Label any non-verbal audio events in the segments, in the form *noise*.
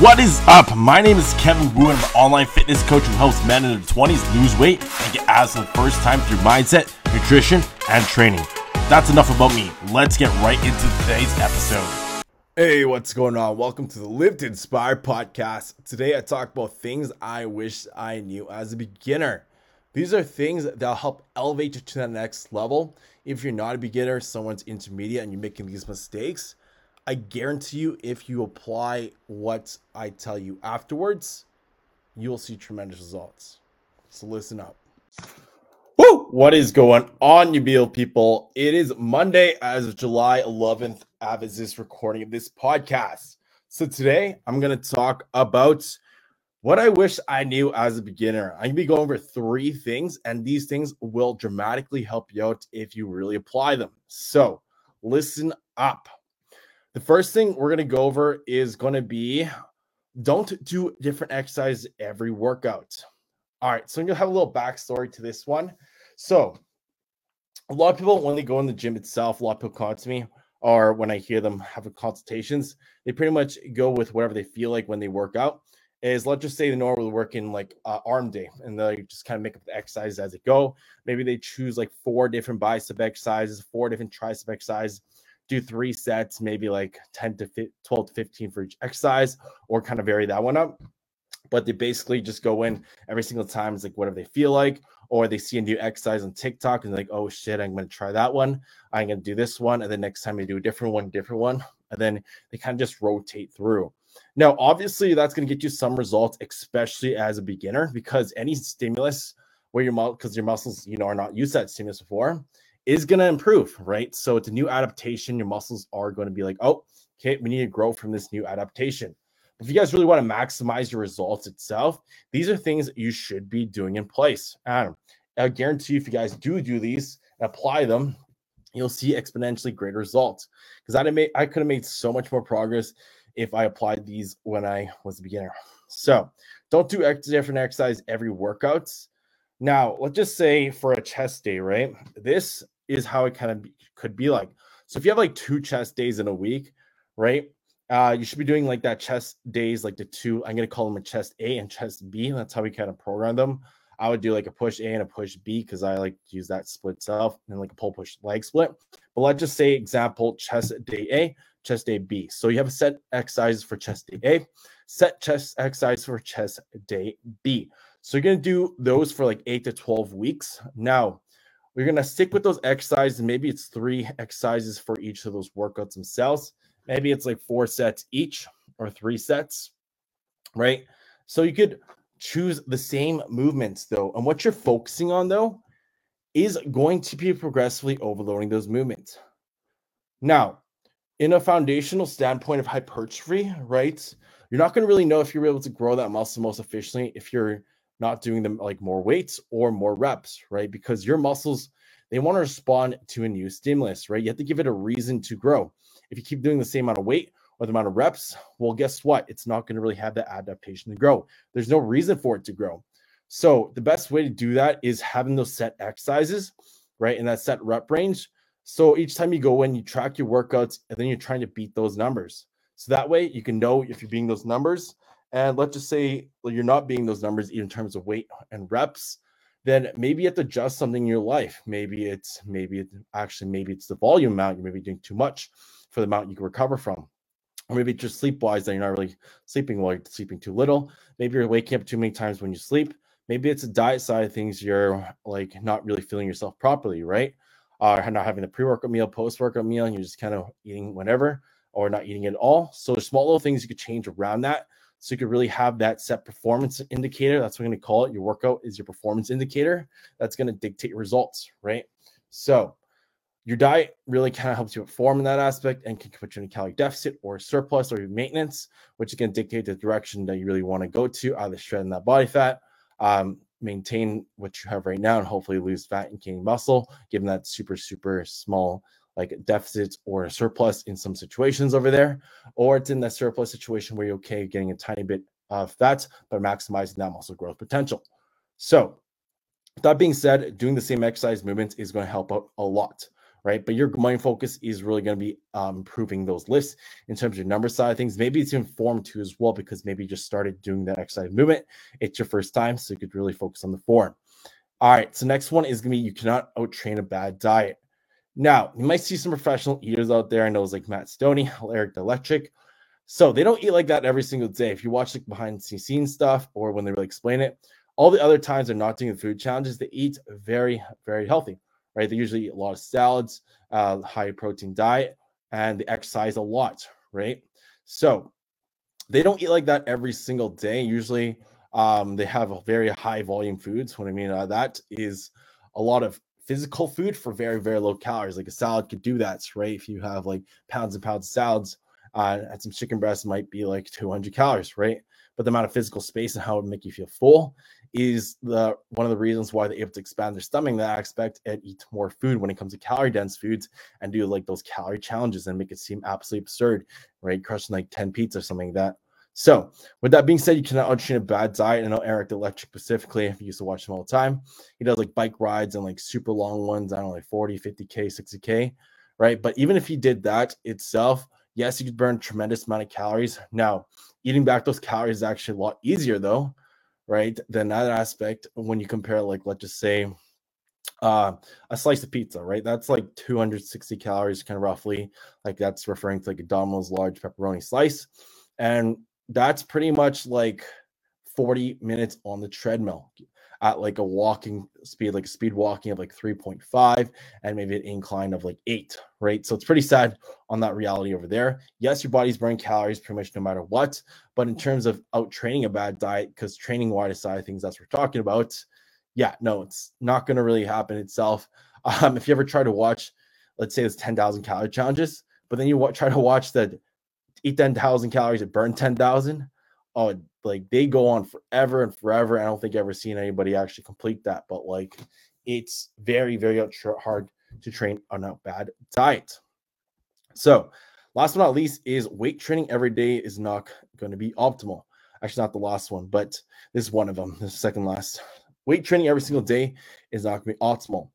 What is up? My name is Kevin Wu, and I'm an online fitness coach who helps men in their 20s lose weight and get abs for the first time through mindset, nutrition, and training. That's enough about me. Let's get right into today's episode. Hey, what's going on? Welcome to the Live Inspire podcast. Today I talk about things I wish I knew as a beginner. These are things that'll help elevate you to the next level. If you're not a beginner, someone's intermediate, and you're making these mistakes, I guarantee you, if you apply what I tell you afterwards, you'll see tremendous results. So listen up. Woo! What is going on, you beautiful people? It is Monday as of July 11th, as this recording of this podcast. So today I'm going to talk about what I wish I knew as a beginner. I'm going to be going over three things, and these things will dramatically help you out if you really apply them. So listen up. The first thing we're going to go over is going to be don't do different exercise every workout. All right, so I'm going to have a little backstory to this one. So, a lot of people, when they go in the gym itself, a lot of people come to me, or when I hear them have consultations, they pretty much go with whatever they feel like when they work out. Is let's just say they normally work in like uh, arm day and they just kind of make up the exercises as they go. Maybe they choose like four different bicep exercises, four different tricep exercises do three sets, maybe like 10 to 15, 12 to 15 for each exercise, or kind of vary that one up. But they basically just go in every single time. It's like whatever they feel like, or they see a new exercise on TikTok and like, oh shit, I'm going to try that one. I'm going to do this one. And then next time they do a different one, different one. And then they kind of just rotate through. Now, obviously, that's going to get you some results, especially as a beginner, because any stimulus where your muscle, because your muscles, you know, are not used to that stimulus before, is going to improve, right? So it's a new adaptation. Your muscles are going to be like, oh, okay, we need to grow from this new adaptation. If you guys really want to maximize your results itself, these are things that you should be doing in place. Adam, I guarantee you, if you guys do do these and apply them, you'll see exponentially greater results. Because I made, I could have made so much more progress if I applied these when I was a beginner. So don't do different exercise every workouts. Now, let's just say for a chest day, right? This is how it kind of be, could be like. So if you have like two chest days in a week, right? Uh, you should be doing like that chest days, like the two. I'm gonna call them a chest A and chest B. And That's how we kind of program them. I would do like a push A and a push B because I like to use that split itself and like a pull push leg split. But let's just say example chest day A, chest day B. So you have a set exercises for chest day A, set chest exercise for chest day B. So you're gonna do those for like eight to 12 weeks. Now we're going to stick with those exercises. Maybe it's three exercises for each of those workouts themselves. Maybe it's like four sets each or three sets, right? So you could choose the same movements though. And what you're focusing on though is going to be progressively overloading those movements. Now, in a foundational standpoint of hypertrophy, right? You're not going to really know if you're able to grow that muscle most efficiently if you're not doing them like more weights or more reps, right? Because your muscles, they want to respond to a new stimulus, right? You have to give it a reason to grow. If you keep doing the same amount of weight or the amount of reps, well, guess what? It's not going to really have that adaptation to grow. There's no reason for it to grow. So the best way to do that is having those set exercises, right? In that set rep range. So each time you go in, you track your workouts, and then you're trying to beat those numbers. So that way you can know if you're beating those numbers and let's just say you're not being those numbers even in terms of weight and reps, then maybe you have to adjust something in your life. Maybe it's maybe it actually maybe it's the volume amount you're maybe doing too much for the amount you can recover from. Or maybe just sleep wise that you're not really sleeping well, you're sleeping too little. Maybe you're waking up too many times when you sleep. Maybe it's a diet side of things. You're like not really feeling yourself properly, right? Or uh, not having the pre-workout meal, post-workout meal, and you're just kind of eating whatever or not eating at all. So small little things you could change around that so you could really have that set performance indicator. That's what we're going to call it. Your workout is your performance indicator. That's going to dictate results, right? So your diet really kind of helps you perform in that aspect and can put you in a calorie deficit or surplus or maintenance, which is going to dictate the direction that you really want to go to, either shredding that body fat, um, maintain what you have right now, and hopefully lose fat and gain muscle, given that super, super small like deficits or a surplus in some situations over there, or it's in that surplus situation where you're okay getting a tiny bit of fat, but maximizing that muscle growth potential. So, that being said, doing the same exercise movements is going to help out a lot, right? But your mind focus is really going to be um, improving those lifts in terms of your number side of things. Maybe it's informed too as well because maybe you just started doing that exercise movement. It's your first time, so you could really focus on the form. All right, so next one is going to be you cannot out train a bad diet. Now, you might see some professional eaters out there. I know it's like Matt Stonie, *laughs* Erik Electric. So they don't eat like that every single day. If you watch like behind the scenes stuff or when they really explain it, all the other times they're not doing the food challenges, they eat very, very healthy right? They usually eat a lot of salads, uh, high protein diet, and they exercise a lot, right? So they don't eat like that every single day. Usually, um, they have very high volume foods. What I mean uh, that is a lot of physical food for very very low calories. Like a salad could do that, right? If you have like pounds and pounds of salads, uh, and some chicken breast might be like 200 calories, right? But the amount of physical space and how it make you feel full is the one of the reasons why they're able to expand their stomach in that aspect and eat more food when it comes to calorie dense foods and do like those calorie challenges and make it seem absolutely absurd, right? Crushing like 10 pizza or something like that. So, with that being said, you cannot undertrain a bad diet. I know Erik the Electric specifically, I used to watch him all the time. He does like bike rides and like super long ones, I don't know, like 40, 50K, 60K, right? But even if he did that itself, yes, you could burn tremendous amount of calories. Now, eating back those calories is actually a lot easier though right? Then that aspect, when you compare, like, let's just say, uh, a slice of pizza, right? That's like 260 calories, kind of roughly. Like that's referring to like a Domino's large pepperoni slice, and that's pretty much like 40 minutes on the treadmill at like a walking speed, like speed walking of like 3.5 and maybe an incline of like eight, right? So it's pretty sad on that reality over there. Yes, your body's burning calories pretty much no matter what. But in terms of out training a bad diet, because training wide side of things, that's what we're talking about. Yeah, no, it's not going to really happen itself. *laughs* Um, if you ever try to watch, let's say it's 10,000 calorie challenges, but then you w- try to watch the eat 10,000 calories and burn 10,000 oh, like they go on forever and forever. I don't think I've ever seen anybody actually complete that, but like it's very, very hard to train on a bad diet. So, last but not least, is weight training every day is not going to be optimal. Actually, not the last one, but this is one of them. The second last. Weight training every single day is not going to be optimal.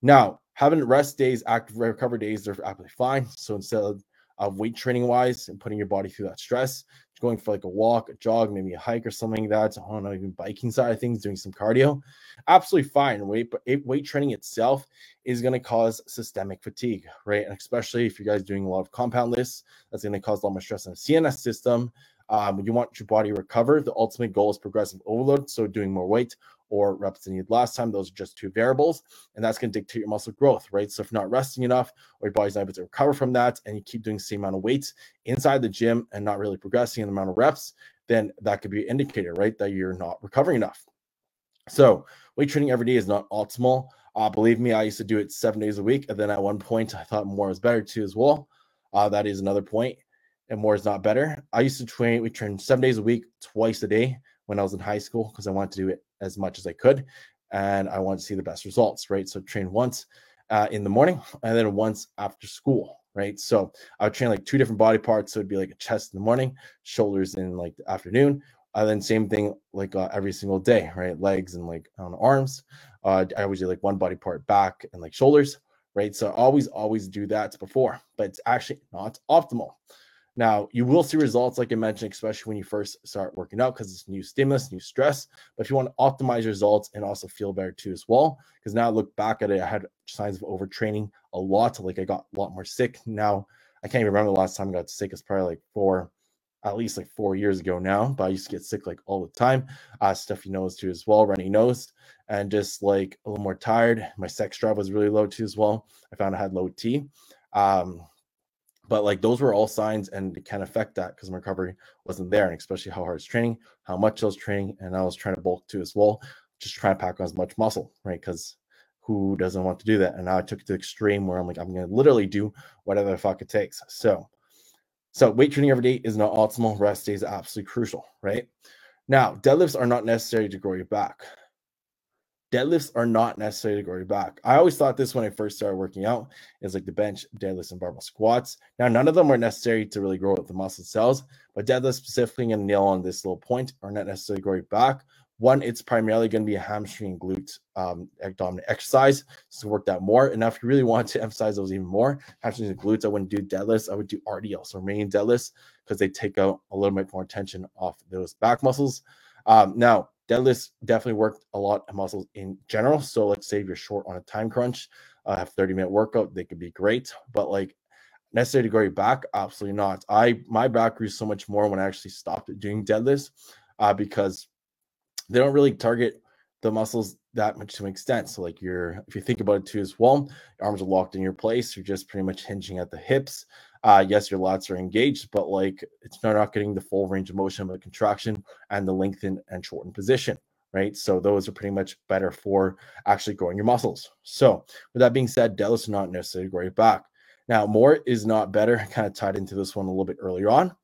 Now, having rest days, active recovery days, they're absolutely fine. So instead of, of weight training wise and putting your body through that stress, going for like a walk, a jog, maybe a hike or something like that. I don't know, even biking side of things, doing some cardio, absolutely fine. Weight, but weight training itself is going to cause systemic fatigue, right? And especially if you guys doing a lot of compound lifts, that's going to cause a lot more stress on the CNS system. Um, you want your body to recover. The ultimate goal is progressive overload. So doing more weight or reps you did last time. Those are just two variables, and that's going to dictate your muscle growth, right? So if you're not resting enough, or your body's not able to recover from that, and you keep doing the same amount of weights inside the gym and not really progressing in the amount of reps, then that could be an indicator, right, that you're not recovering enough. So weight training every day is not optimal. Uh, believe me, I used to do it seven days a week, and then at one point I thought more was better too as well. Uh, that is another point, and more is not better. I used to train. We train seven days a week, twice a day when I was in high school because I wanted to do it as much as I could, and I wanted to see the best results. Right, so train once uh, in the morning and then once after school. Right, so I would train like two different body parts. So it'd be like a chest in the morning, shoulders in like the afternoon. And then same thing like uh, every single day, right? Legs and like on arms. Uh, I always do like one body part back and like shoulders, right? So I always always do that before, but it's actually not optimal. Now, you will see results, like I mentioned, especially when you first start working out because it's new stimulus, new stress. But if you want to optimize results and also feel better too, as well, because now I look back at it, I had signs of overtraining a lot. Like I got a lot more sick. Now, I can't even remember the last time I got sick. It's probably like four, at least like four years ago now. But I used to get sick like all the time. Uh, stuffy nose too, as well, runny nose, and just like a little more tired. My sex drive was really low too, as well. I found I had low T. Um, but like those were all signs and it can affect that because my recovery wasn't there and especially how hard it's training how much i was training and i was trying to bulk too as well just trying to pack on as much muscle right? Because who doesn't want to do that? And now i took it to extreme where i'm like i'm to literally do whatever the fuck it takes. So so weight training every day is not optimal. Rest days absolutely crucial right? Now deadlifts are not necessary to grow your back deadlifts are not necessary to grow your back. I always thought this when I first started working out is like the bench, deadlifts, and barbell squats. Now, none of them are necessary to really grow the muscle cells, but deadlifts specifically and nail on this little point are not necessarily your back. one, it's primarily going to be a hamstring and glute um, dominant exercise. So work that more. And if you really *laughs* want to emphasize those even more, hamstrings and glutes, I wouldn't do deadlifts. I would do RDL, so Romanian deadlifts, because they take out a little bit more tension off those back muscles. Um, now, deadlifts definitely work a lot of muscles in general. So let's say you're short on a time crunch, uh, have 30 minute workout, they could be great. But like necessary to grow your back, absolutely not. I my back grew so much more when I actually stopped doing deadlifts uh, because they don't really target the muscles that much to an extent. So, like you're, if you think about it too as well, your arms are locked in your place. You're just pretty much hinging at the hips. Uh, yes, your lats are engaged, but like it's not, not getting the full range of motion of the contraction and the lengthen and shorten position, right? So those are pretty much better for actually growing your muscles. So with that being said, deadlifts are not necessarily your back. Now, more is not better. *laughs* Kind of tied into this one a little bit earlier on,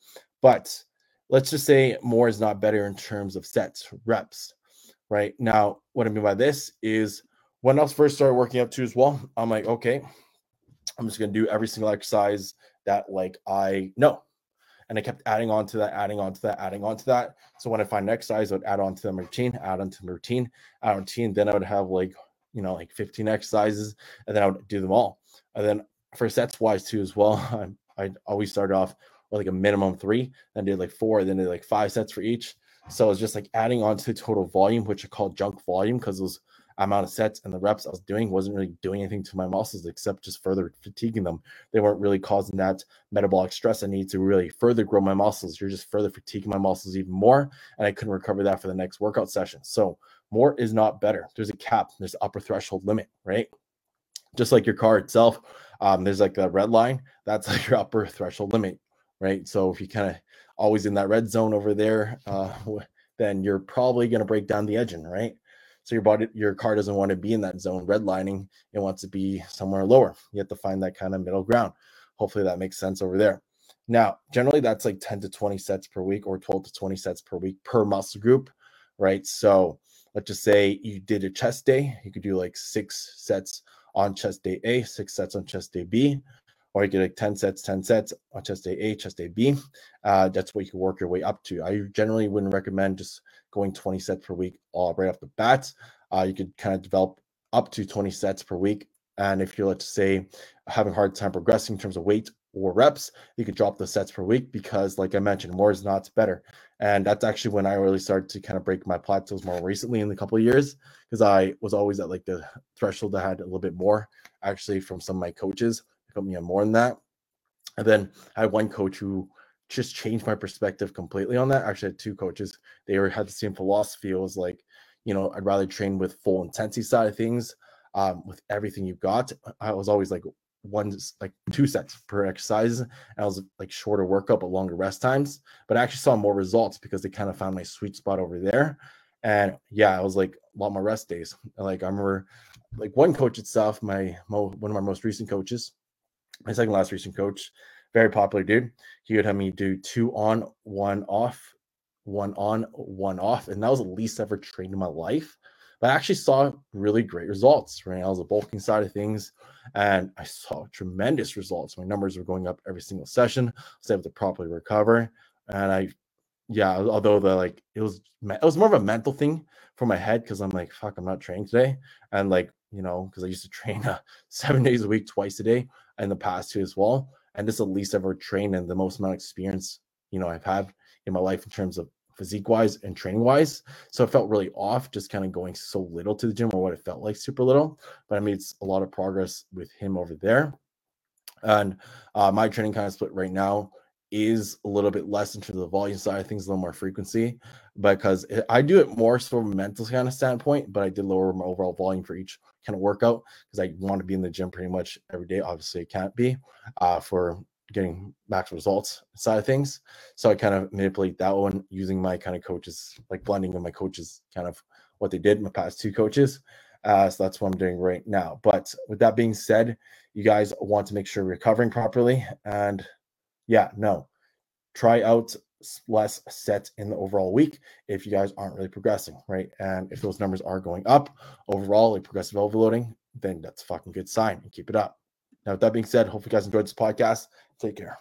but let's just say more is not better in terms of sets, reps, right? Now, what I mean by this is when I first started working up too as well, I'm like, okay, I'm just gonna do every single exercise that like I know. And I kept adding on to that, adding on to that, adding on to that. So when I find an exercise, I would add on to the routine, add on to the routine, add on routine. Then I would have like, you know, like 15 exercises, and then I would do them all. And then for sets wise too as well, *laughs* I, I always started off with like a minimum three, then did like four, then did like five sets for each. So it's just like adding on to total volume, which I call junk volume because those amount of sets and the reps I was doing wasn't really doing anything to my muscles except just further fatiguing them. They weren't really causing that metabolic stress I need to really further grow my muscles. You're just further fatiguing my muscles even more, and I couldn't recover that for the next workout session. So more is not better. There's a cap, there's upper threshold limit, right? Just like your car itself, um, there's like a red line. That's *laughs* like your upper threshold limit right? So if you kind of always in that red zone over there, uh, *laughs* then you're probably going to break down the engine, right? So your body, your car doesn't want to be in that zone redlining. It wants to be somewhere lower. You have to find that kind of middle ground. Hopefully that makes sense over there. Now, generally that's like 10 to 20 sets per week or 12 to 20 sets per week per muscle group, right? So let's just say you did a chest day, you could do like six sets on chest day A, six sets on chest day B, or you get like 10 sets, 10 sets chest day A, chest day B. Uh, that's what you can work your way up to. I generally wouldn't recommend just going 20 sets per week all right off the bat. Uh, you could kind of develop up to 20 sets per week. And if you're, let's say, having a hard time progressing in terms of weight or reps, you could drop the sets per week because, like I mentioned, more is not better. And that's actually when I really started to kind of break my plateaus more recently in the couple of years because I was always at like the threshold I had a little bit more actually from some of my coaches me on more than that. And then I had one coach who just changed my perspective completely on that. Actually, I had two coaches. They were had the same philosophy. It was like, you know, I'd rather train with full intensity side of things, um, with everything you've got. I was always like one like two sets per exercise. And I was like shorter workup but longer rest times. But I actually saw more results because they kind of found my sweet spot over there. And yeah, I was like a lot more rest days. Like I remember like one coach itself, my mo- one of my most recent coaches, my second last recent coach, very popular dude. He would have me do two on, one off, one on, one off. And that was the least ever trained in my life. But I actually saw really great results, right? I was the bulking side of things and I saw tremendous results. My numbers were going up every single session. I was able to properly recover. And I, yeah, although the like, it was, it was more of a mental thing for my head because I'm like, fuck, I'm not training today. And like, you know, because I used to *laughs* train uh, seven days a week, twice a day in the past too as well. And this is the least ever trained and the most amount of experience, you know, I've had in my life in terms of physique wise and training wise. So it felt really off just kind of going so little to the gym or what it felt like super little. But I made a lot of progress with him over there. And uh, my training kind of split right now is a little bit less in terms of the volume side of things, a little more frequency, because I do it more from a mental kind of standpoint, but I did lower my overall volume for each kind of workout because I want to be in the gym pretty much every day. Obviously, it can't be uh, for getting max results side of things. So I kind of manipulate that one using my kind of coaches, like blending with my coaches, kind of what they did, my past two coaches. Uh, so that's what I'm doing right now. But with that being said, you guys want to make sure you're recovering properly. And yeah, no, try out less sets in the overall week if you guys aren't really progressing, right? And if those numbers are going up overall, like progressive overloading, then that's a fucking good sign and keep it up. Now, with that being said, hope you guys enjoyed this podcast. Take care.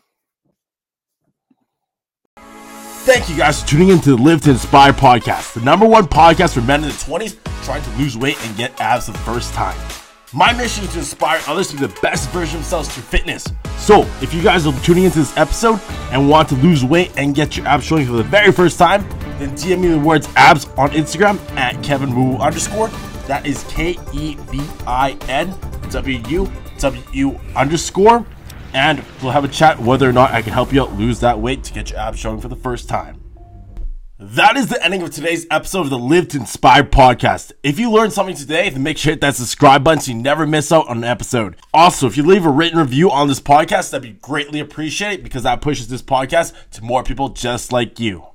Thank you guys for tuning in to the Live to Inspire podcast, the number one podcast for men in the 20s trying to lose weight and get abs the first time. My mission is to inspire others to be the best version of themselves through fitness. So, if you guys are tuning into this episode and want to lose weight and get your abs showing for the very first time, then DM me the words abs on Instagram at Kevin Wu underscore. That is K E V I N W U W U underscore and we'll have a chat whether or not I can help you out lose that weight to get your abs showing for the first time. That is the ending of today's episode of the Live to Inspire podcast. If you learned something today, then make sure to hit that subscribe button so you never miss out on an episode. Also, if you leave a written review on this podcast, that'd be greatly appreciated because that pushes this podcast to more people just like you.